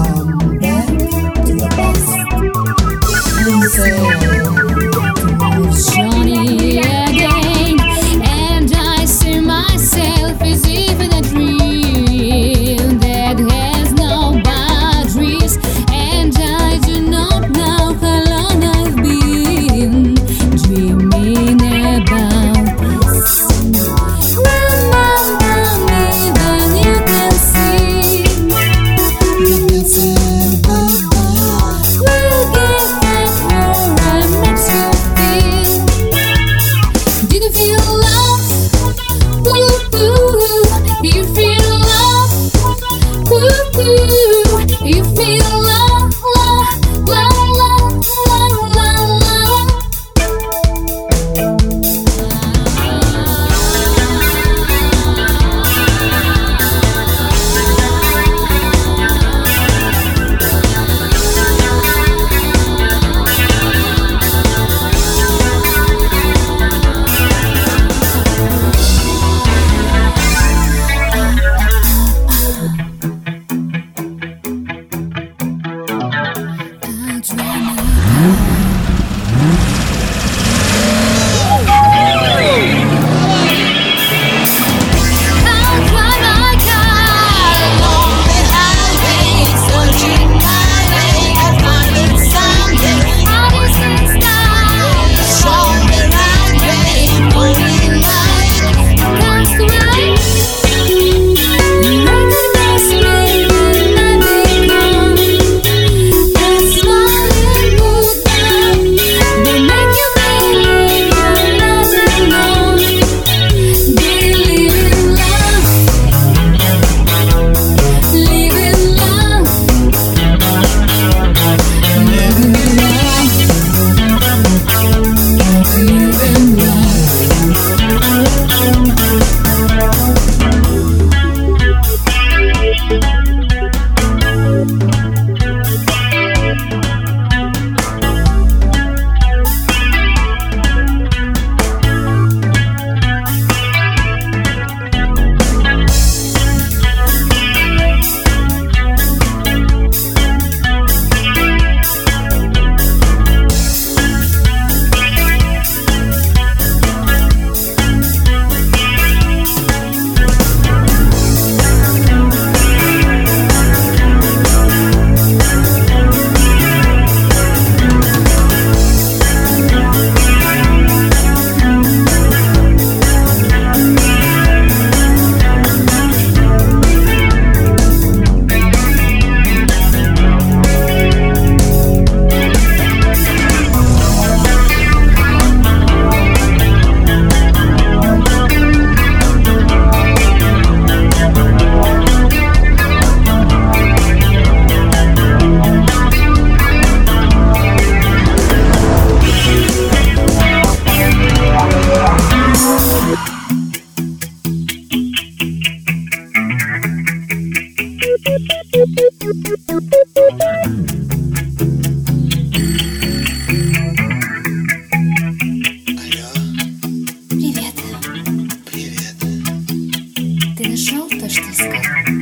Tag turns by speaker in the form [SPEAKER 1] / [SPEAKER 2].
[SPEAKER 1] um,
[SPEAKER 2] Música Привет.
[SPEAKER 1] Привет.
[SPEAKER 2] Ты нашел то, что искал?